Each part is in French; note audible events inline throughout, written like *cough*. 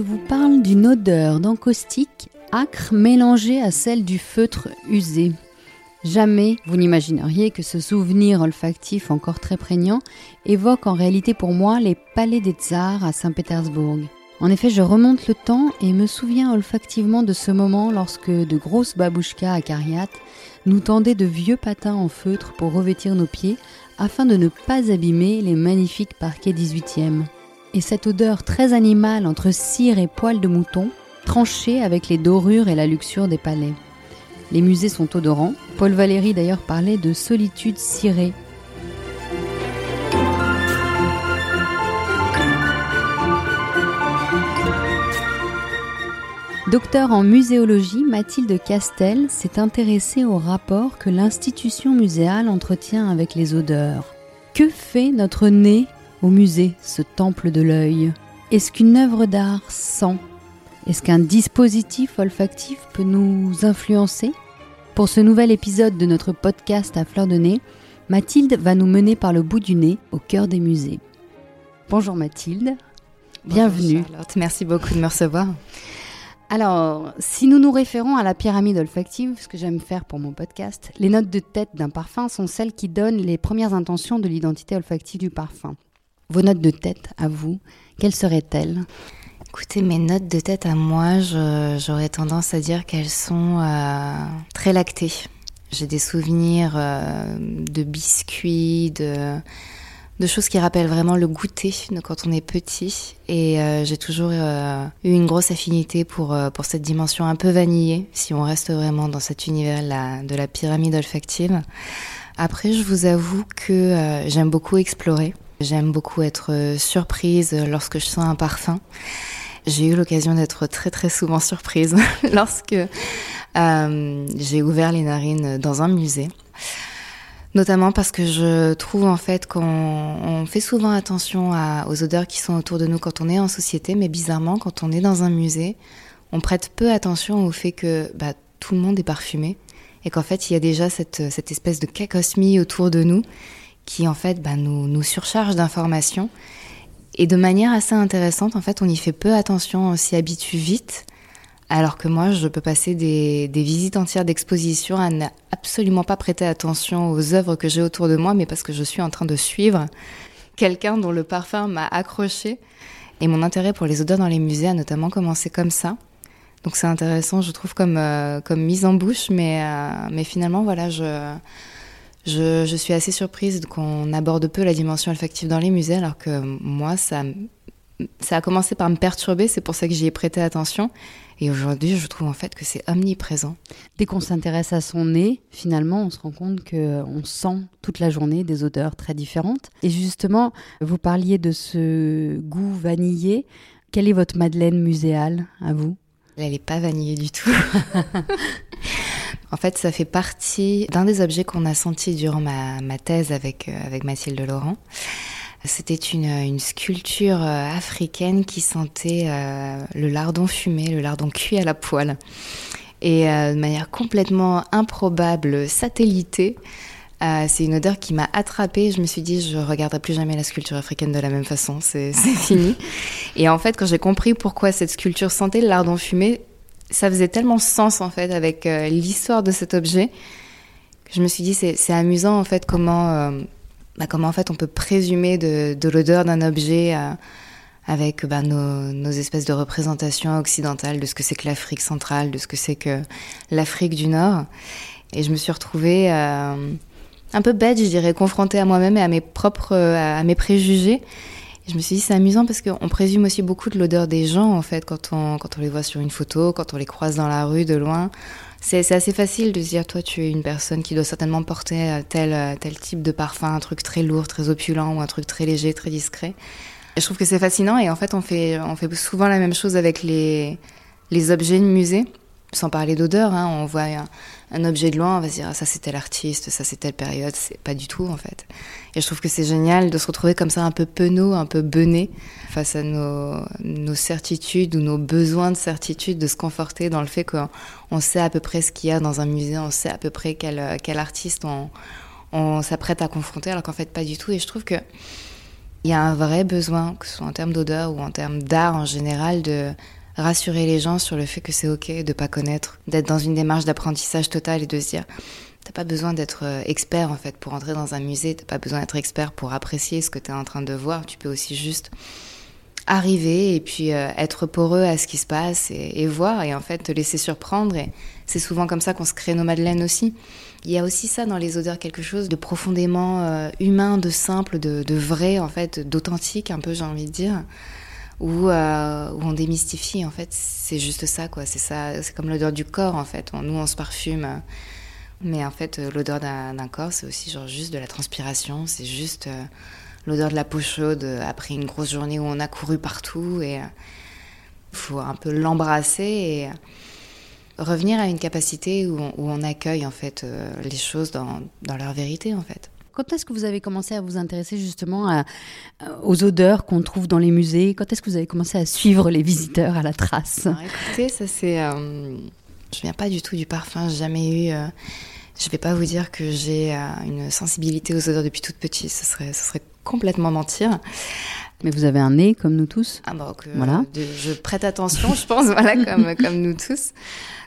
vous parle d'une odeur d'encaustique acre mélangée à celle du feutre usé. Jamais vous n'imagineriez que ce souvenir olfactif encore très prégnant évoque en réalité pour moi les palais des tsars à Saint-Pétersbourg. En effet, je remonte le temps et me souviens olfactivement de ce moment lorsque de grosses babouchkas à Cariat nous tendaient de vieux patins en feutre pour revêtir nos pieds afin de ne pas abîmer les magnifiques parquets 18e. Et cette odeur très animale entre cire et poils de mouton, tranchée avec les dorures et la luxure des palais. Les musées sont odorants. Paul Valéry d'ailleurs parlait de solitude cirée Docteur en muséologie, Mathilde Castel s'est intéressée au rapport que l'institution muséale entretient avec les odeurs. Que fait notre nez au musée, ce temple de l'œil Est-ce qu'une œuvre d'art sent Est-ce qu'un dispositif olfactif peut nous influencer? Pour ce nouvel épisode de notre podcast à fleur de nez, Mathilde va nous mener par le bout du nez au cœur des musées. Bonjour Mathilde, bienvenue. Charlotte, merci beaucoup de me recevoir. Alors, si nous nous référons à la pyramide olfactive, ce que j'aime faire pour mon podcast, les notes de tête d'un parfum sont celles qui donnent les premières intentions de l'identité olfactive du parfum. Vos notes de tête, à vous, quelles seraient-elles? Écoutez, mes notes de tête à moi, j'aurais tendance à dire qu'elles sont euh, très lactées. J'ai des souvenirs euh, de biscuits, de choses qui rappellent vraiment le goûter quand on est petit. Et euh, j'ai toujours eu une grosse affinité pour, pour cette dimension un peu vanillée, si on reste vraiment dans cet univers -là de la pyramide olfactive. Après, je vous avoue que j'aime beaucoup explorer. J'aime beaucoup être surprise lorsque je sens un parfum. J'ai eu l'occasion d'être très très souvent surprise *laughs* lorsque j'ai ouvert les narines dans un musée. Notamment parce que je trouve en fait qu'on fait souvent attention aux odeurs qui sont autour de nous quand on est en société, mais bizarrement quand on est dans un musée, on prête peu attention au fait que bah, tout le monde est parfumé et qu'en fait il y a déjà cette, espèce de cacosmie autour de nous qui en fait bah, nous, nous surcharge d'informations et de manière assez intéressante en fait on y fait peu attention, on s'y habitue vite alors que moi, je peux passer des, visites entières d'exposition à ne absolument pas prêter attention aux œuvres que j'ai autour de moi, mais parce que je suis en train de suivre quelqu'un dont le parfum m'a accroché. Et mon intérêt pour les odeurs dans les musées a notamment commencé comme ça. Donc c'est intéressant, je trouve, comme, euh, comme mise en bouche, mais, euh, mais finalement, voilà, je, je, je suis assez surprise qu'on aborde peu la dimension olfactive dans les musées, alors que moi, ça, ça a commencé par me perturber, c'est pour ça que j'y ai prêté attention. Et aujourd'hui, je trouve en fait que c'est omniprésent. Dès qu'on s'intéresse à son nez, finalement, on se rend compte qu'on sent toute la journée des odeurs très différentes. Et justement, vous parliez de ce goût vanillé. Quelle est votre Madeleine muséale à vous? Elle n'est pas vanillée du tout. *laughs* en fait, ça fait partie d'un des objets qu'on a senti durant ma, thèse avec, euh, avec Mathilde Laurent. C'était une, sculpture euh, africaine qui sentait euh, le lardon fumé, le lardon cuit à la poêle. Et de manière complètement improbable, satellitée, c'est une odeur qui m'a attrapée. Je me suis dit, je regarderai plus jamais la sculpture africaine de la même façon. C'est fini. Et en fait, quand j'ai compris pourquoi cette sculpture sentait le lardon fumé, ça faisait tellement sens en fait avec l'histoire de cet objet que je me suis dit, c'est amusant en fait comment bah, comment en fait on peut présumer de, l'odeur d'un objet euh, avec bah, nos, espèces de représentations occidentales de ce que c'est que l'Afrique centrale, de ce que c'est que l'Afrique du Nord. Et je me suis retrouvée euh, un peu bête, je dirais, confrontée à moi-même et à mes propres, à mes préjugés. Je me suis dit, c'est amusant parce qu'on présume aussi beaucoup de l'odeur des gens, en fait, quand on, quand on les voit sur une photo, quand on les croise dans la rue de loin. C'est assez facile de se dire, toi, tu es une personne qui doit certainement porter euh, tel, euh, tel type de parfum, un truc très lourd, très opulent ou un truc très léger, très discret. Et je trouve que c'est fascinant et en fait, on fait, on fait souvent la même chose avec les, les objets de musée sans parler d'odeur, hein, on voit un, objet de loin, on va se dire ah, ça c'est tel artiste, ça c'est telle période, c'est pas du tout en fait. Et je trouve que c'est génial de se retrouver comme ça un peu penaud, un peu bené face à nos, certitudes ou nos besoins de certitude, de se conforter dans le fait qu'on sait à peu près ce qu'il y a dans un musée, on sait à peu près quel, quel artiste on, on s'apprête à confronter, alors qu'en fait pas du tout. Et je trouve que Il y a un vrai besoin, que ce soit en termes d'odeur ou en termes d'art en général, de rassurer les gens sur le fait que c'est ok de pas connaître, d'être dans une démarche d'apprentissage total et de se dire T'as pas besoin d'être euh, expert en fait pour entrer dans un musée, t'as pas besoin d'être expert pour apprécier ce que tu en train de voir. Tu peux aussi juste arriver et puis euh, être poreux à ce qui se passe et, voir et en fait te laisser surprendre. Et c'est souvent comme ça qu'on se crée nos madeleines aussi. Il y a aussi ça dans les odeurs, quelque chose de profondément euh, humain, de simple, de, de, vrai en fait, d'authentique un peu j'ai envie de dire. Où, où, on démystifie en fait. C'est juste ça quoi. C'est ça c'est comme l'odeur du corps en fait. Nous on se parfume mais en fait, euh, l'odeur d'un corps, c'est aussi genre juste de la transpiration, c'est juste euh, l'odeur de la peau chaude euh, après une grosse journée où on a couru partout et il faut un peu l'embrasser et revenir à une capacité où on, accueille en fait les choses dans, dans, leur vérité en fait. Quand est-ce que vous avez commencé à vous intéresser justement aux odeurs qu'on trouve dans les musées? Quand est-ce que vous avez commencé à suivre les visiteurs à la trace? Écoutez, ça c'est je viens pas du tout du parfum, jamais eu. Euh, je vais pas vous dire que j'ai euh, une sensibilité aux odeurs depuis toute petite, ce serait, ce serait complètement mentir. Mais vous avez un nez comme nous tous? Ah bah, voilà. je prête attention, je pense, *laughs* voilà, comme, comme nous tous.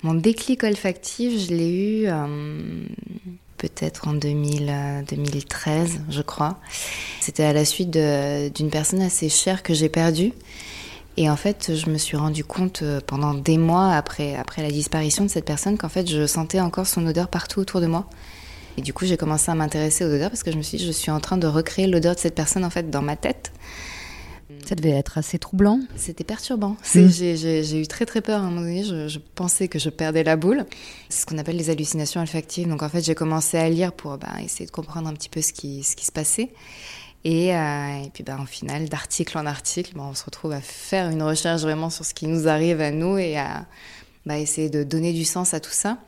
Mon déclic olfactif, je l'ai eu euh, peut-être en 2000, 2013, je crois. C'était à la suite d'une personne assez chère que j'ai perdue et en fait, je me suis rendu compte euh, pendant des mois après, après la disparition de cette personne qu'en fait, je sentais encore son odeur partout autour de moi. Et du coup, j'ai commencé à m'intéresser aux odeurs parce que je me suis dit, je suis en train de recréer l'odeur de cette personne en fait dans ma tête. Ça devait être assez troublant. C'était perturbant. Mm. J'ai eu très très peur à un moment donné. Je, pensais que je perdais la boule. C'est ce qu'on appelle les hallucinations olfactives. Donc en fait, j'ai commencé à lire pour bah, essayer de comprendre un petit peu ce qui, ce qui se passait. Et, euh, et puis ben, au final, d'article en article, ben, on se retrouve à faire une recherche vraiment sur ce qui nous arrive à nous et à bah, essayer de donner du sens à tout ça.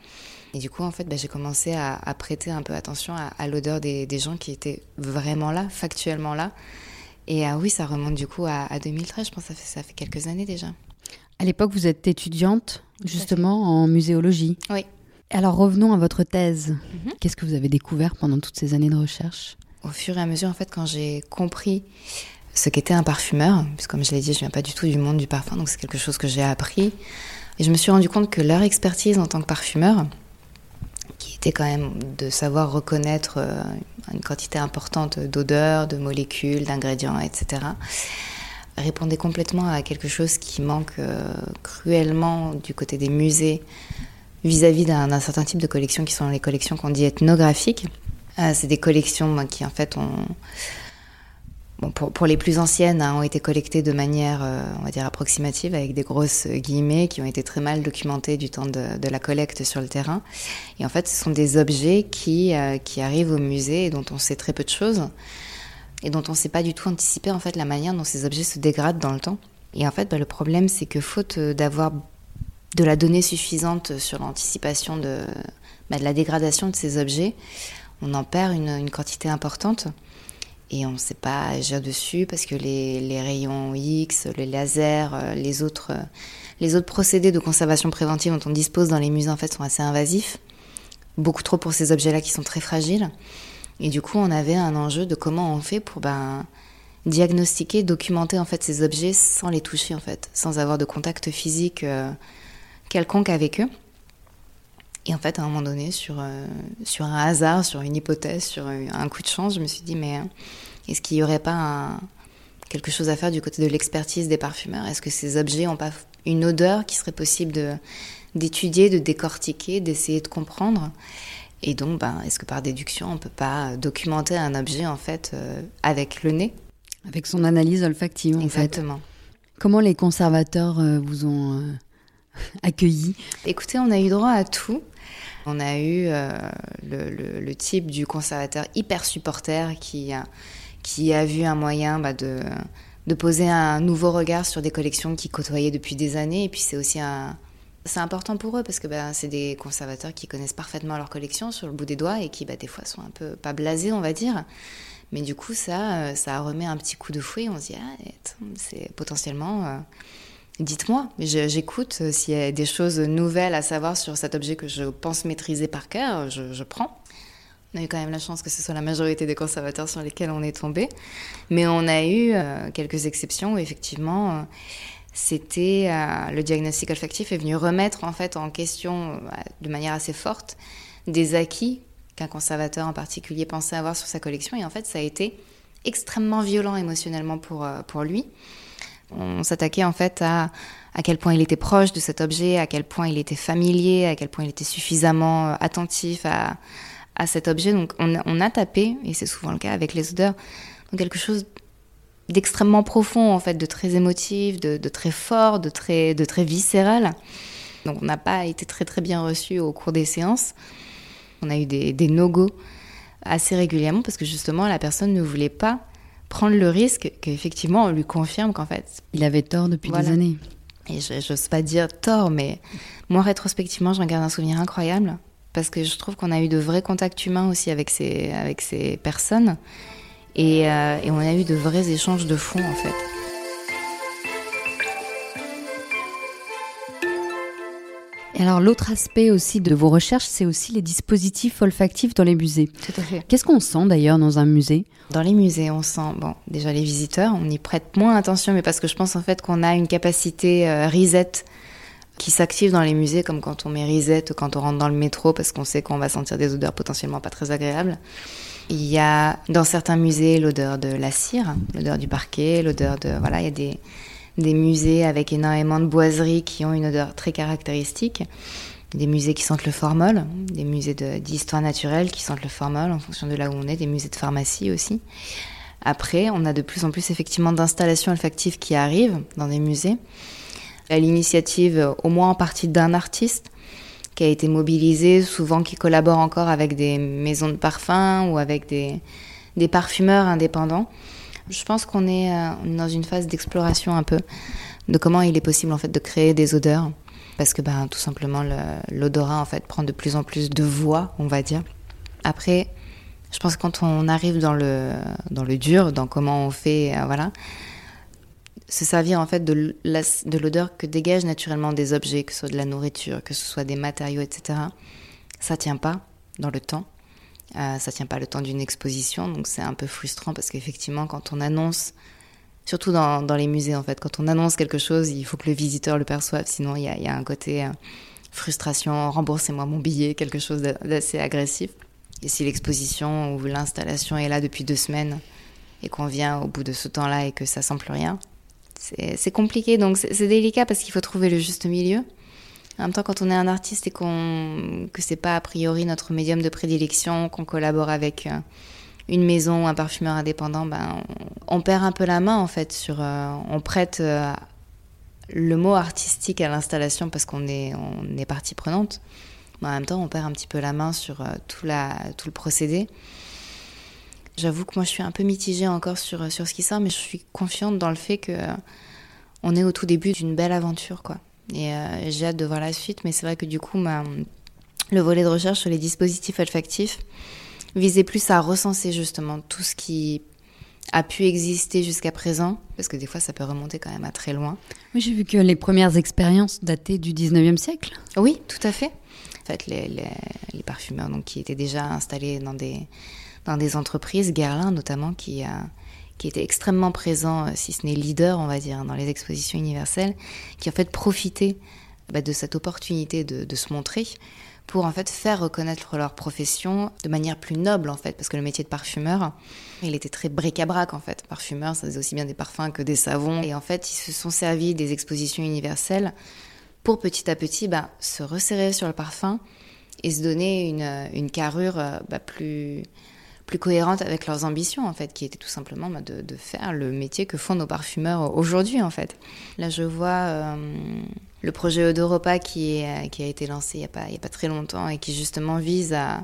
Et du coup, en fait, j'ai commencé à, à, prêter un peu attention à, à l'odeur des, des, gens qui étaient vraiment là, factuellement là. Et euh, oui, ça remonte du coup à, à 2013, je pense que ça fait, ça fait quelques années déjà. À l'époque, vous êtes étudiante justement en muséologie. Oui. Alors revenons à votre thèse. Mhm. Qu'est-ce que vous avez découvert pendant toutes ces années de recherche? Au fur et à mesure, en fait, quand j'ai compris ce qu'était un parfumeur, puisque comme je l'ai dit, je viens pas du tout du monde du parfum, donc c'est quelque chose que j'ai appris. Et je me suis rendu compte que leur expertise en tant que parfumeur, qui était quand même de savoir reconnaître euh, une quantité importante d'odeurs, de molécules, d'ingrédients, etc., répondait complètement à quelque chose qui manque euh, cruellement du côté des musées vis-à-vis d'un certain type de collections qui sont les collections qu'on dit ethnographiques. Euh, c'est des collections qui, en fait, ont. Pour, les plus anciennes, hein, ont été collectées de manière, euh, on va dire, approximative, avec des grosses guillemets, qui ont été très mal documentées du temps de, de la collecte sur le terrain. Et en fait, ce sont des objets qui, euh, qui arrivent au musée et dont on sait très peu de choses, et dont on ne sait pas du tout anticiper, en fait, la manière dont ces objets se dégradent dans le temps. Et en fait, bah, le problème, c'est que faute d'avoir de la donnée suffisante sur l'anticipation de, bah, de la dégradation de ces objets, on en perd une, quantité importante et on ne sait pas agir dessus parce que les, rayons X, les lasers, euh, les autres, euh, les autres procédés de conservation préventive dont on dispose dans les musées en fait sont assez invasifs, beaucoup trop pour ces objets-là qui sont très fragiles. Et du coup, on avait un enjeu de comment on fait pour ben, diagnostiquer, documenter en fait ces objets sans les toucher en fait, sans avoir de contact physique euh, quelconque avec eux. Et en fait, à un moment donné, sur, euh, sur un hasard, sur une hypothèse, sur un coup de chance, je me suis dit, mais euh, est-ce qu'il n'y aurait pas quelque chose à faire du côté de l'expertise des parfumeurs? Est-ce que ces objets n'ont pas une odeur qui serait possible de, d'étudier, de décortiquer, d'essayer de comprendre? Et donc, ben, est-ce que par déduction, on ne peut pas documenter un objet, en fait, euh, avec le nez? Avec son analyse olfactive, en Exactement. Fait. Comment les conservateurs vous ont *laughs* accueilli Écoutez, on a eu droit à tout. On a eu euh, le, type du conservateur hyper supporter qui a, qui a vu un moyen bah, de, poser un nouveau regard sur des collections qui côtoyaient depuis des années. Et puis c'est aussi un, c'est important pour eux parce que bah, c'est des conservateurs qui connaissent parfaitement leur collection sur le bout des doigts et qui bah, des fois sont un peu pas blasés on va dire mais du coup ça euh, remet un petit coup de fouet on se dit ah, c'est potentiellement euh, Dites-moi, j'écoute. Euh, s'il y a des choses nouvelles à savoir sur cet objet que je pense maîtriser par cœur, je, prends. On a eu quand même la chance que ce soit la majorité des conservateurs sur lesquels on est tombé. Mais on a eu euh, quelques exceptions où effectivement, euh, c'était le diagnostic olfactif est venu remettre en question de manière assez forte des acquis qu'un conservateur en particulier pensait avoir sur sa collection. Et en fait, ça a été extrêmement violent émotionnellement pour lui. On s'attaquait en fait à à quel point il était proche de cet objet, à quel point il était familier, à quel point il était suffisamment attentif à, à cet objet. Donc on, a tapé, et c'est souvent le cas avec les odeurs, quelque chose d'extrêmement profond, en fait, de très émotif, de, très fort, de très, de très viscéral. Donc on n'a pas été très très bien reçu au cours des séances. On a eu des, des no-go assez régulièrement parce que justement la personne ne voulait pas prendre le risque qu'effectivement on lui confirme qu'en fait... Il avait tort depuis des années. Et je n'ose pas dire tort, mais moi rétrospectivement j'en garde un souvenir incroyable parce que je trouve qu'on a eu de vrais contacts humains aussi avec ces, avec ces personnes et, euh, et on a eu de vrais échanges de fond en fait. Alors l'autre aspect aussi de vos recherches, c'est aussi les dispositifs olfactifs dans les musées. Tout à fait. Qu'est-ce qu'on sent d'ailleurs dans un musée? Dans les musées, on sent bon déjà les visiteurs, on y prête moins attention, mais parce que je pense en fait qu'on a une capacité euh, reset qui s'active dans les musées, comme quand on met risette, quand on rentre dans le métro, parce qu'on sait qu'on va sentir des odeurs potentiellement pas très agréables. Il y a dans certains musées l'odeur de la cire, l'odeur du parquet, l'odeur de... Voilà, il y a des, des musées avec énormément de boiseries qui ont une odeur très caractéristique. Des musées qui sentent le formol, des musées d'histoire naturelle qui sentent le formol en fonction de là où on est, des musées de pharmacie aussi. Après, on a de plus en plus effectivement d'installations olfactives qui arrivent dans des musées à l'initiative au moins en partie d'un artiste qui a été mobilisé, souvent qui collabore encore avec des maisons de parfums ou avec des, des parfumeurs indépendants. Je pense qu'on est, euh, dans une phase d'exploration un peu de comment il est possible en fait de créer des odeurs parce que ben, tout simplement l'odorat en fait prend de plus en plus de voix, on va dire. Après, je pense que quand on arrive dans le dans le dur, dans comment on fait, euh, voilà, se servir en fait de l'odeur que dégagent naturellement des objets, que ce soit de la nourriture, que ce soit des matériaux, etc. Ça tient pas dans le temps. Euh, ça tient pas le temps d'une exposition, donc c'est un peu frustrant parce qu'effectivement, quand on annonce, surtout dans, les musées en fait, quand on annonce quelque chose, il faut que le visiteur le perçoive, sinon il y a, y a, un côté euh, frustration, remboursez-moi mon billet, quelque chose d'assez agressif. Et si l'exposition ou l'installation est là depuis deux semaines et qu'on vient au bout de ce temps-là et que ça sent plus rien, c'est compliqué, donc c'est délicat parce qu'il faut trouver le juste milieu. En même temps, quand on est un artiste et qu'on que c'est pas a priori notre médium de prédilection, qu'on collabore avec euh, une maison ou un parfumeur indépendant, ben on, perd un peu la main en fait sur. Euh, on prête euh, le mot artistique à l'installation parce qu'on est on est partie prenante. Mais en même temps, on perd un petit peu la main sur tout la tout le procédé. J'avoue que moi je suis un peu mitigée encore sur, sur ce qui sort, mais je suis confiante dans le fait que on est au tout début d'une belle aventure, quoi. Et euh, j'ai hâte de voir la suite, mais c'est vrai que du coup, ma, le volet de recherche sur les dispositifs olfactifs visait plus à recenser justement tout ce qui a pu exister jusqu'à présent, parce que des fois ça peut remonter quand même à très loin. Oui, j'ai vu que les premières expériences dataient du 19e siècle. Oui, tout à fait. En fait, les, les, les parfumeurs donc, qui étaient déjà installés dans des, dans des entreprises, Guerlain notamment, qui, a, qui était extrêmement présent, euh, si ce n'est leader, on va dire, dans les expositions universelles, qui en fait profitait bah, de cette opportunité de, de, se montrer pour en fait faire reconnaître leur profession de manière plus noble en fait parce que le métier de parfumeur il était très bric-à-brac en fait. Parfumeur ça faisait aussi bien des parfums que des savons. Et en fait ils se sont servis des expositions universelles pour petit à petit bah, se resserrer sur le parfum et se donner une, une carrure euh, bah, plus plus cohérente avec leurs ambitions, en fait, qui était tout simplement bah, de, faire le métier que font nos parfumeurs aujourd'hui, en fait. Là, je vois euh, le projet Odoropa qui, est, qui a été lancé il n'y a, pas, très longtemps et qui justement vise à,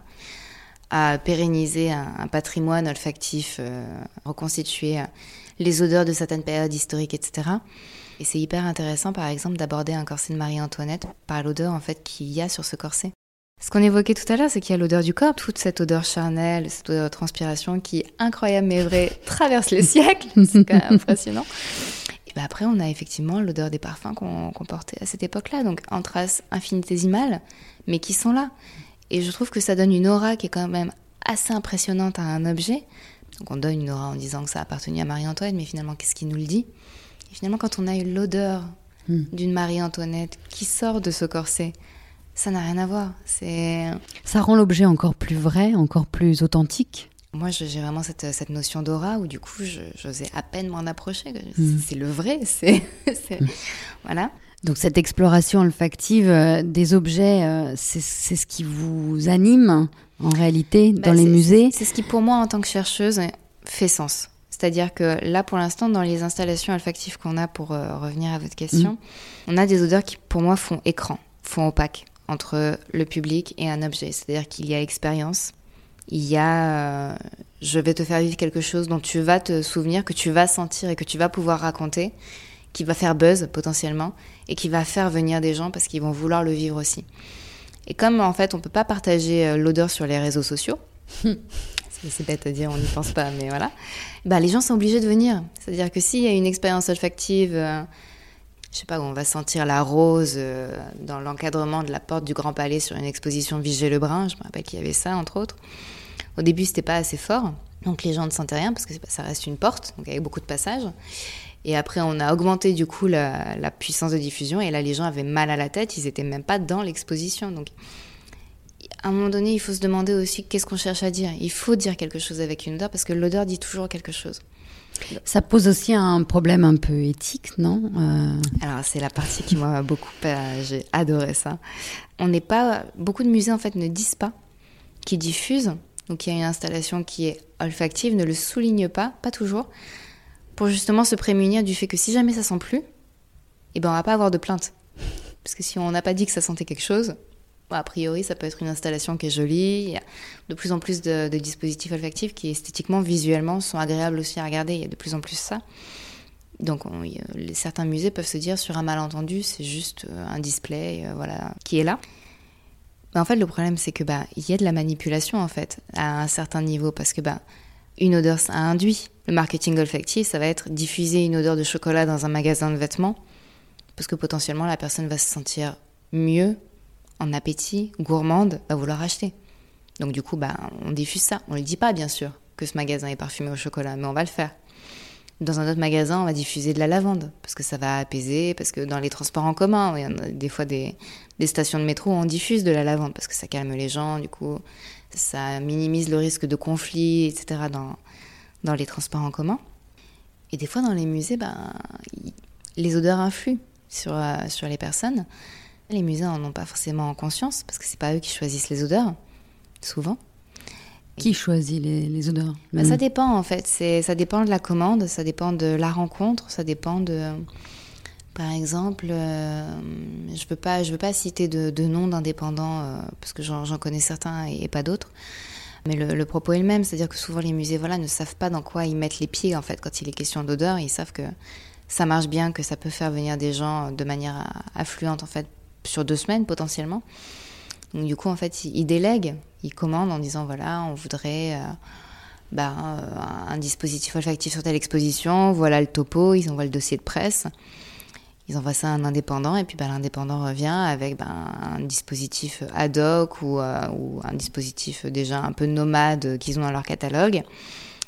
pérenniser un, patrimoine olfactif, euh, reconstituer euh, les odeurs de certaines périodes historiques, etc. Et c'est hyper intéressant, par exemple, d'aborder un corset de Marie-Antoinette par l'odeur en fait qu'il y a sur ce corset. Ce qu'on évoquait tout à l'heure, c'est qu'il y a l'odeur du corps, toute cette odeur charnelle, cette odeur de transpiration qui, incroyable mais vrai, *laughs* traverse les siècles. *laughs* C'est quand même impressionnant. Et ben après, on a effectivement l'odeur des parfums qu'on qu portait à cette époque-là, donc en traces infinitésimales, mais qui sont là. Et je trouve que ça donne une aura qui est quand même assez impressionnante à un objet. Donc on donne une aura en disant que ça a appartenu à Marie-Antoinette, mais finalement, qu'est-ce qui nous le dit? Et finalement, quand on a eu l'odeur hmm. d'une Marie-Antoinette qui sort de ce corset, ça n'a rien à voir. C'est ça rend l'objet encore plus vrai, encore plus authentique. Moi, j'ai vraiment cette, cette notion d'aura où du coup, j'osais à peine m'en approcher. Hmm. C'est le vrai, *laughs* c'est hmm. voilà. Donc cette exploration olfactive euh, des objets, euh, c'est ce qui vous anime en réalité bah, dans les musées C'est ce qui pour moi en tant que chercheuse fait sens. C'est-à-dire que là pour l'instant dans les installations olfactives qu'on a pour euh, revenir à votre question, mm. on a des odeurs qui pour moi font écran, font opaque entre le public et un objet. C'est-à-dire qu'il y a expérience, il y a je vais te faire vivre quelque chose dont tu vas te souvenir, que tu vas sentir et que tu vas pouvoir raconter qui va faire buzz potentiellement et qui va faire venir des gens parce qu'ils vont vouloir le vivre aussi. Et comme en fait on peut pas partager euh, l'odeur sur les réseaux sociaux, *laughs* c'est bête à dire, on n'y pense pas, mais voilà, bah, les gens sont obligés de venir. C'est-à-dire que s'il y a une expérience olfactive, euh, je sais pas, on va sentir la rose euh, dans l'encadrement de la porte du Grand Palais sur une exposition Vigée-Lebrun, je me rappelle qu'il y avait ça entre autres. Au début, c'était pas assez fort, donc les gens ne sentaient rien parce que ça reste une porte, donc avec beaucoup de passages. Et après, on a augmenté du coup la, puissance de diffusion. Et là, les gens avaient mal à la tête. Ils n'étaient même pas dans l'exposition. Donc, à un moment donné, il faut se demander aussi qu'est-ce qu'on cherche à dire. Il faut dire quelque chose avec une odeur parce que l'odeur dit toujours quelque chose. Ça pose aussi un problème un peu éthique, non euh, Alors c'est la partie qui m'a beaucoup, euh, j'ai adoré ça. On n'est pas, beaucoup de musées en fait ne disent pas qu'ils diffusent. Donc il y a une installation qui est olfactive, ne le souligne pas, pas toujours pour justement se prémunir du fait que si jamais ça sent plus, eh ben on va pas avoir de plainte. Parce que si on n'a pas dit que ça sentait quelque chose, a priori ça peut être une installation qui est jolie. Il y a de plus en plus de, dispositifs olfactifs qui esthétiquement, visuellement sont agréables aussi à regarder. Il y a de plus en plus ça. Donc certains musées peuvent se dire sur un malentendu, c'est juste euh, un display euh, voilà, qui est là. Mais en fait le problème c'est que bah, il y a de la manipulation en fait à un certain niveau parce que bah, une odeur ça induit le marketing olfactif, ça va être diffuser une odeur de chocolat dans un magasin de vêtements, parce que potentiellement la personne va se sentir mieux, en appétit, gourmande, va vouloir acheter. Donc du coup, bah, on diffuse ça. On ne le dit pas, bien sûr, que ce magasin est parfumé au chocolat, mais on va le faire. Dans un autre magasin, on va diffuser de la lavande, parce que ça va apaiser, parce que dans les transports en commun, il y a des fois des, stations de métro où on diffuse de la lavande, parce que ça calme les gens, du coup, ça minimise le risque de conflit, etc. dans, dans les transports en commun. Et des fois, dans les musées, ben, les odeurs influent sur, euh, sur les personnes. Les musées n'en ont pas forcément conscience, parce que c'est pas eux qui choisissent les odeurs, souvent. Qui choisit les, odeurs ben, Ça dépend, en fait. Ça dépend de la commande, ça dépend de la rencontre, ça dépend de... Par exemple, euh, je ne veux, pas, je veux pas citer de, de noms d'indépendants, euh, parce que j'en connais certains et pas d'autres. Mais le, propos est le même, c'est-à-dire que souvent les musées voilà, ne savent pas dans quoi ils mettent les pieds en fait quand il est question d'odeur. Ils savent que ça marche bien, que ça peut faire venir des gens de manière affluente en fait sur deux semaines potentiellement. Du coup en fait ils, délèguent, ils commandent en disant voilà on voudrait euh, bah, euh, un dispositif olfactif sur telle exposition, voilà le topo, ils envoient le dossier de presse. Ils envoient ça à un indépendant. Et puis bah, l'indépendant revient avec bah, un dispositif ad hoc ou, euh, ou, un dispositif déjà un peu nomade qu'ils ont dans leur catalogue.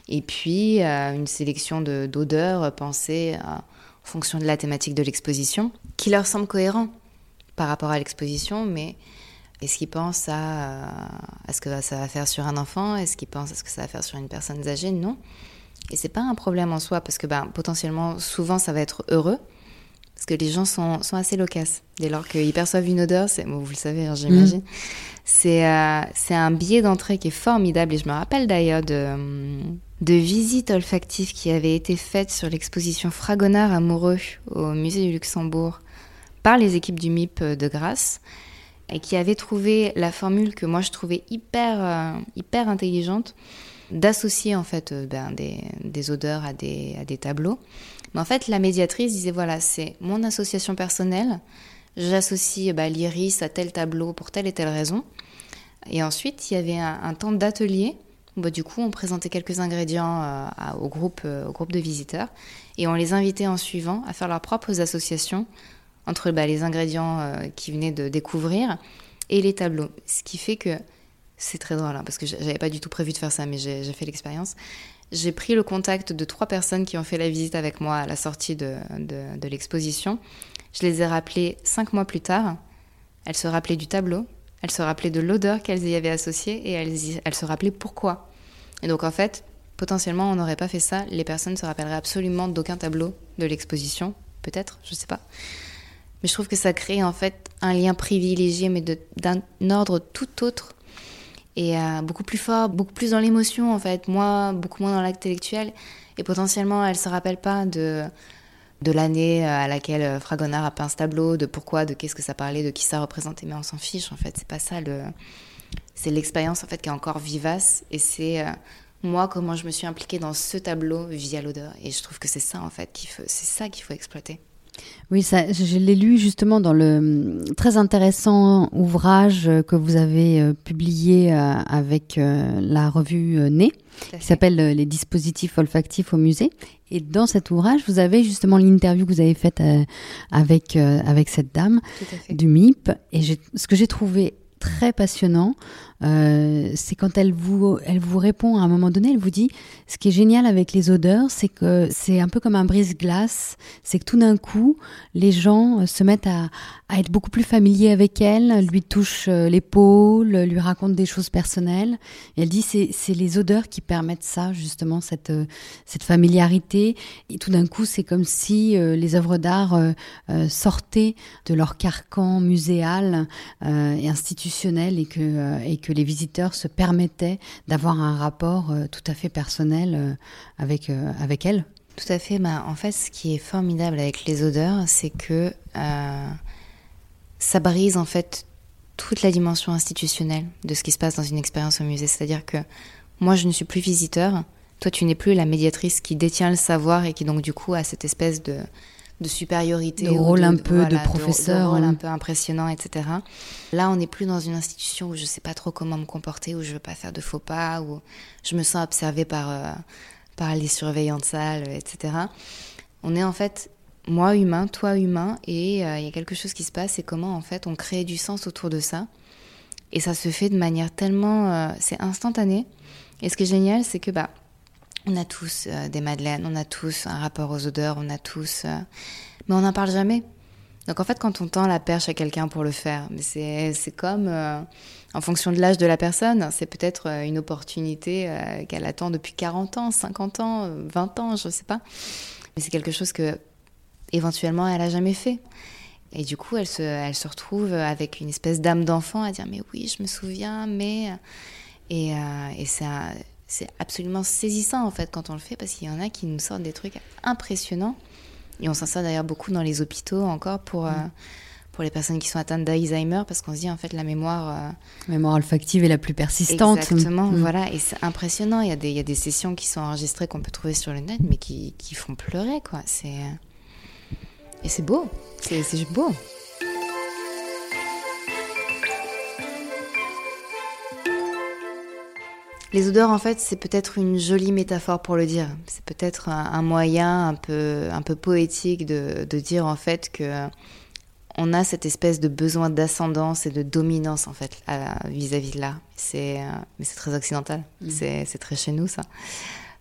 Et puis une sélection d'odeurs pensées en fonction de la thématique de l'exposition qui leur semble cohérent par rapport à l'exposition, mais est-ce qu'ils pensent à, à, ce que ça va faire sur un enfant? Est-ce qu'ils pensent à ce que ça va faire sur une personne âgée? Non. Et c'est pas un problème en soi parce que ben, potentiellement, souvent, ça va être heureux. Parce que les gens sont, sont assez loquaces. Dès lors qu'ils perçoivent une odeur, c'est, vous le savez, hein, j'imagine, mm. c'est, euh, c'est un billet d'entrée qui est formidable. Et je me rappelle d'ailleurs de, de visites olfactives qui avaient été faites sur l'exposition Fragonard amoureux au musée du Luxembourg par les équipes du MIP de Grasse et qui avaient trouvé la formule que moi je trouvais hyper, euh, hyper intelligente d'associer en fait euh, ben, des, des, odeurs à des, à des tableaux mais en fait, la médiatrice disait voilà, c'est mon association personnelle, j'associe bah, l'iris à tel tableau pour telle et telle raison. Et ensuite, il y avait un, temps d'atelier. Bah, du coup, on présentait quelques ingrédients euh, au, groupe, euh, au groupe de visiteurs et on les invitait en suivant à faire leurs propres associations entre bah, les ingrédients euh, qu'ils venaient de découvrir et les tableaux. Ce qui fait que c'est très drôle hein, parce que j'avais pas du tout prévu de faire ça, mais j'ai fait l'expérience. J'ai pris le contact de trois personnes qui ont fait la visite avec moi à la sortie de, l'exposition. Je les ai rappelées cinq mois plus tard. Elles se rappelaient du tableau, elles se rappelaient de l'odeur qu'elles y avaient associée et elles, elles se rappelaient pourquoi. Et donc en fait, potentiellement, on n'aurait pas fait ça. Les personnes se rappelleraient absolument d'aucun tableau de l'exposition, peut-être, je sais pas. Mais je trouve que ça crée en fait un lien privilégié, mais d'un ordre tout autre et euh, beaucoup plus fort, beaucoup plus dans l'émotion en fait, moi beaucoup moins dans l'intellectuel. Et potentiellement, elle se rappelle pas de de l'année euh, à laquelle euh, Fragonard a peint ce tableau, de pourquoi, de qu'est-ce que ça parlait, de qui ça représentait, mais on s'en fiche en fait. C'est pas ça le, c'est l'expérience en fait qui est encore vivace et c'est moi comment je me suis impliquée dans ce tableau via l'odeur. Et je trouve que c'est ça en fait qu'il faut, c'est ça qu'il faut exploiter. Oui, ça, je l'ai lu justement dans le hum, très intéressant ouvrage que vous avez euh, publié euh, avec euh, la revue Né, qui s'appelle Les dispositifs olfactifs au musée. Et dans cet ouvrage, vous avez justement l'interview que vous avez faite avec, avec cette dame du MIP. Et ce que j'ai trouvé très passionnant, euh, c'est quand elle vous, elle vous répond à un moment donné, elle vous dit, ce qui est génial avec les odeurs, c'est que c'est un peu comme un brise-glace, c'est que tout d'un coup, les gens euh, se mettent à, à, être beaucoup plus familiers avec elle, lui touchent euh, l'épaule, lui racontent des choses personnelles. Et elle dit, c'est, les odeurs qui permettent ça, justement, cette, cette familiarité. Et tout d'un coup, c'est comme si les œuvres d'art sortaient de leur carcan muséal et institutionnel et que, et que que les visiteurs se permettaient d'avoir un rapport euh, tout à fait personnel euh, avec, euh, avec elle Tout à fait. Bah, en fait, ce qui est formidable avec les odeurs, c'est que ça brise en fait toute la dimension institutionnelle de ce qui se passe dans une expérience au musée. C'est-à-dire que moi, je ne suis plus visiteur. Toi, tu n'es plus la médiatrice qui détient le savoir et qui donc du coup a cette espèce de de supériorité. De rôle un peu de professeur. De, rôle un peu impressionnant, etc. Là, on n'est plus dans une institution où je ne sais pas trop comment me comporter, où je ne veux pas faire de faux pas, où je me sens observée par, euh, par les surveillants de salle, etc. On est en fait moi humain, toi humain, et euh, il y a quelque chose qui se passe, et comment en fait on crée du sens autour de ça. Et ça se fait de manière tellement... Euh, c'est instantané. Et ce qui est génial, c'est que bah, on a tous euh, des madeleines, on a tous un rapport aux odeurs, on a tous... Euh, mais on n'en parle jamais. Donc en fait, quand on tend la perche à quelqu'un pour le faire, c'est comme, euh, en fonction de l'âge de la personne, c'est peut-être une opportunité qu'elle attend depuis 40 ans, 50 ans, 20 ans, je ne sais pas. Mais c'est quelque chose que, éventuellement, elle n'a jamais fait. Et du coup, elle se, elle se retrouve avec une espèce d'âme d'enfant à dire Mais oui, je me souviens, mais. Et, et c'est c'est absolument saisissant en fait quand on le fait parce qu'il y en a qui nous sortent des trucs impressionnants. Et on s'en sert d'ailleurs beaucoup dans les hôpitaux encore pour, euh, mm. pour les personnes qui sont atteintes d'Alzheimer parce qu'on se dit en fait la mémoire. Euh, la mémoire olfactive est la plus persistante. Exactement, mm. voilà. Et c'est impressionnant. Il y, a des, il y a des sessions qui sont enregistrées qu'on peut trouver sur le net mais qui, qui font pleurer quoi. C'est. Et c'est beau. C'est beau. Les odeurs, en fait, c'est peut-être une jolie métaphore pour le dire. C'est peut-être un, moyen un peu, un peu poétique de, dire en fait que on a cette espèce de besoin d'ascendance et de dominance en fait vis-à-vis de l'art. C'est, euh, mais c'est très occidental. Mm. C'est, très chez nous ça,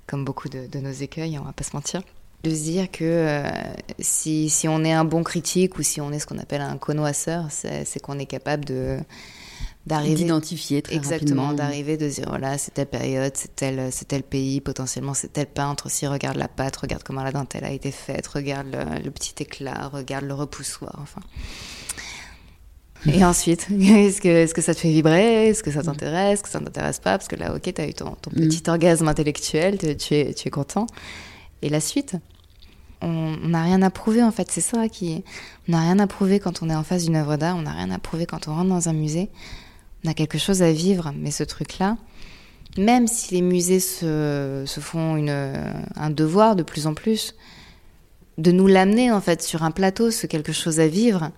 comme beaucoup de, nos écueils, on va pas se mentir. De se dire que euh, si, si, on est un bon critique ou si on est ce qu'on appelle un connoisseur, c'est qu'on est capable de d'arriver d'identifier très exactement d'arriver de dire voilà c'est telle période c'est tel c'est tel pays potentiellement c'est tel peintre aussi regarde la pâte regarde comment la dentelle a été faite regarde le, petit éclat regarde le repoussoir enfin et ensuite, *laughs* est-ce que, est que ça te fait vibrer? Est-ce que ça t'intéresse? Est-ce que ça ne t'intéresse pas? Parce que là, ok, tu as eu ton, ton mm. petit orgasme intellectuel, tu, es, tu es content. Et la suite? On n'a rien à prouver, en fait. C'est ça qui. On n'a rien à prouver quand on est en face d'une œuvre d'art. On n'a rien à prouver quand on rentre dans un musée on a quelque chose à vivre, mais ce truc-là, même si les musées se, font un devoir de plus en plus, de nous l'amener en fait sur un plateau, ce quelque chose à vivre,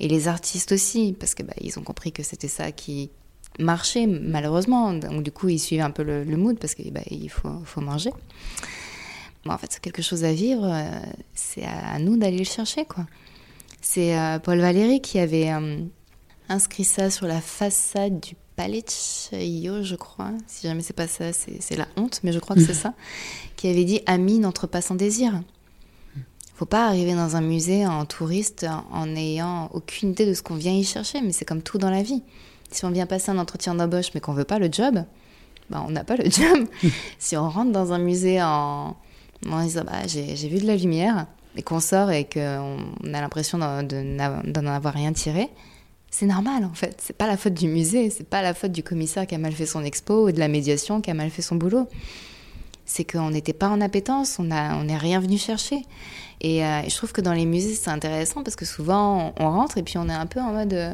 et les artistes aussi, parce que bah, ils ont compris que c'était ça qui marchait malheureusement, donc du coup ils suivent un peu le, mood parce qu'il bah, faut, faut manger. en fait, c'est quelque chose à vivre, euh, c'est à, nous d'aller le chercher quoi. C'est euh, Paul Valéry qui avait euh, inscrit ça sur la façade du Palecchio, je crois. Si jamais c'est pas ça, c'est la honte, mais je crois que c'est *laughs* ça. Qui avait dit Ami n'entre pas sans désir. Faut pas arriver dans un musée en touriste en n'ayant aucune idée de ce qu'on vient y chercher, mais c'est comme tout dans la vie. Si on vient passer un entretien d'embauche mais qu'on veut pas le job, bah on n'a pas le job. *laughs* si on rentre dans un musée en, en disant bah, j'ai vu de la lumière et qu'on sort et qu'on a l'impression d'en avoir rien tiré, c'est normal en fait. C'est pas la faute du musée, c'est pas la faute du commissaire qui a mal fait son expo ou de la médiation qui a mal fait son boulot. C'est qu'on n'était pas en appétence, on n'est on rien venu chercher. Et, euh, je trouve que dans les musées, c'est intéressant parce que souvent, on, rentre et puis on est un peu en mode euh,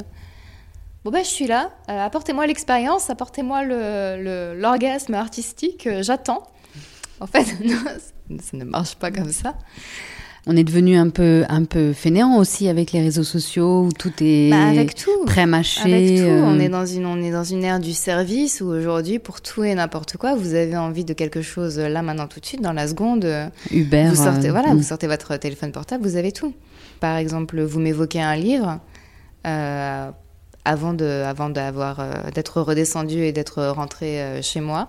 Bon, ben, je suis là, euh, apportez-moi l'expérience, apportez-moi l'orgasme artistique, j'attends. En fait, *laughs* ça ne marche pas comme ça. On est devenu un peu, un peu fainéant aussi avec les réseaux sociaux où tout est bah, avec tout. Avec tout. On, est dans une, on est dans une ère du service où aujourd'hui, pour tout et n'importe quoi, vous avez envie de quelque chose là, maintenant, tout de suite, dans la seconde. Uber. Vous sortez, voilà, mm. vous sortez votre téléphone portable, vous avez tout. Par exemple, vous m'évoquez un livre. Euh, avant de, avant d'avoir, euh, d'être redescendu et d'être rentré euh, chez moi,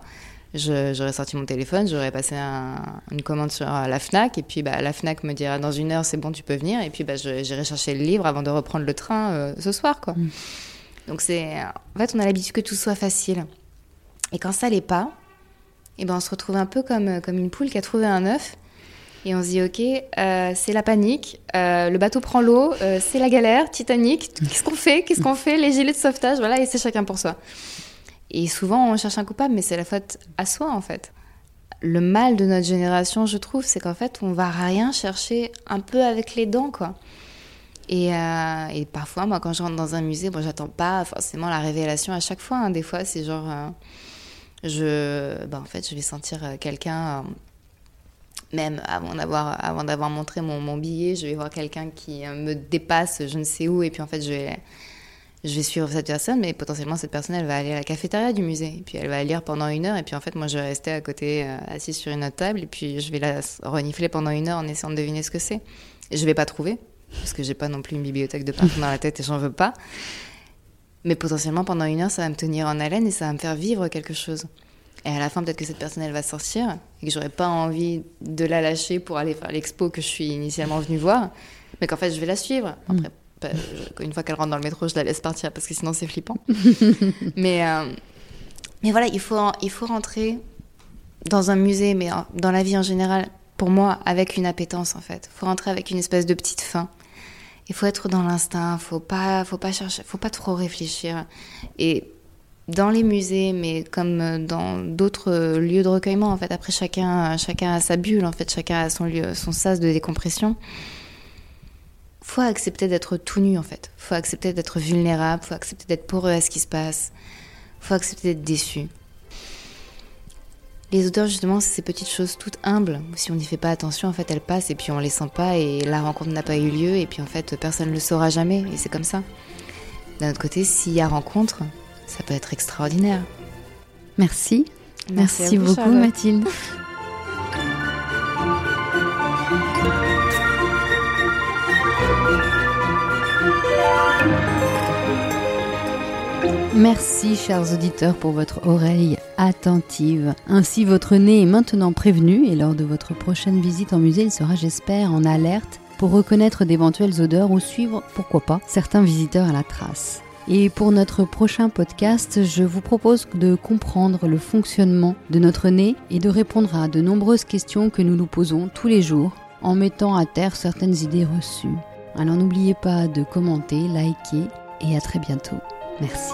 j'aurais sorti mon téléphone, j'aurais passé une commande sur euh, la FNAC, et puis bah, la FNAC me dirait dans une heure c'est bon, tu peux venir, et puis bah, j'irai chercher le livre avant de reprendre le train euh, ce soir. Quoi. Mm. Donc c'est, en fait, on a l'habitude que tout soit facile. Et quand ça l'est pas, et eh ben on se retrouve un peu comme, euh, comme une poule qui a trouvé un œuf. Et on se dit, ok, c'est la panique, le bateau prend l'eau, c'est la galère, Titanic, qu'est-ce qu'on fait Qu'est-ce qu'on fait Les gilets de sauvetage, voilà, et c'est chacun pour soi. Et souvent, on cherche un coupable, mais c'est la faute à soi, en fait. Le mal de notre génération, je trouve, c'est qu'en fait, on va rien chercher un peu avec les dents, quoi. Et, euh, parfois, moi, quand je rentre dans un musée, bon, j'attends pas forcément la révélation à chaque fois. Hein. Des fois, c'est genre, euh, je, ben, en fait, je vais sentir euh, quelqu'un, même avant d'avoir, avant d'avoir montré mon, mon, billet, je vais voir quelqu'un qui me dépasse, je ne sais où, et puis en fait, je vais je vais suivre cette personne, mais potentiellement cette personne, elle va aller à la cafétéria du musée, et puis elle va lire pendant une heure, et puis en fait, moi, je vais rester à côté, euh, assise sur une autre table, et puis je vais la renifler pendant une heure en essayant de deviner ce que c'est. Je vais pas trouver, parce que j'ai pas non plus une bibliothèque de partout dans la tête et j'en veux pas. Mais potentiellement, pendant une heure, ça va me tenir en haleine et ça va me faire vivre quelque chose. Et à la fin, peut-être que cette personne, elle va sortir et que j'aurais pas envie de la lâcher pour aller faire l'expo que je suis initialement venue voir, mais qu'en fait, je vais la suivre. Après, une fois qu'elle rentre dans le métro, je la laisse partir parce que sinon c'est flippant. *laughs* mais, euh, mais voilà, il faut, il faut rentrer dans un musée, mais dans la vie en général, pour moi, avec une appétence en fait. Il faut rentrer avec une espèce de petite faim. Il faut être dans l'instinct, faut pas, faut pas chercher, faut pas trop réfléchir. Et dans les musées, mais comme dans d'autres lieux de recueillement, en fait, après chacun, chacun a sa bulle, en fait, chacun a son lieu, son sas de décompression faut accepter d'être tout nu en fait. Faut accepter d'être vulnérable, faut accepter d'être poreux à ce qui se passe. Faut accepter d'être déçu. Les odeurs justement, c'est ces petites choses toutes humbles. Si on n'y fait pas attention, en fait, elles passent et puis on les sent pas et la rencontre n'a pas eu lieu et puis en fait, personne ne le saura jamais et c'est comme ça. D'un autre côté, s'il y a rencontre, ça peut être extraordinaire. Merci. Merci, beaucoup Mathilde. *laughs* Merci chers auditeurs pour votre oreille attentive. Ainsi votre nez est maintenant prévenu et lors de votre prochaine visite en musée, il sera j'espère en alerte pour reconnaître d'éventuelles odeurs ou suivre, pourquoi pas, certains visiteurs à la trace. Et pour notre prochain podcast, je vous propose de comprendre le fonctionnement de notre nez et de répondre à de nombreuses questions que nous nous posons tous les jours en mettant à terre certaines idées reçues. Alors n'oubliez pas de commenter, liker et à très bientôt. Merci.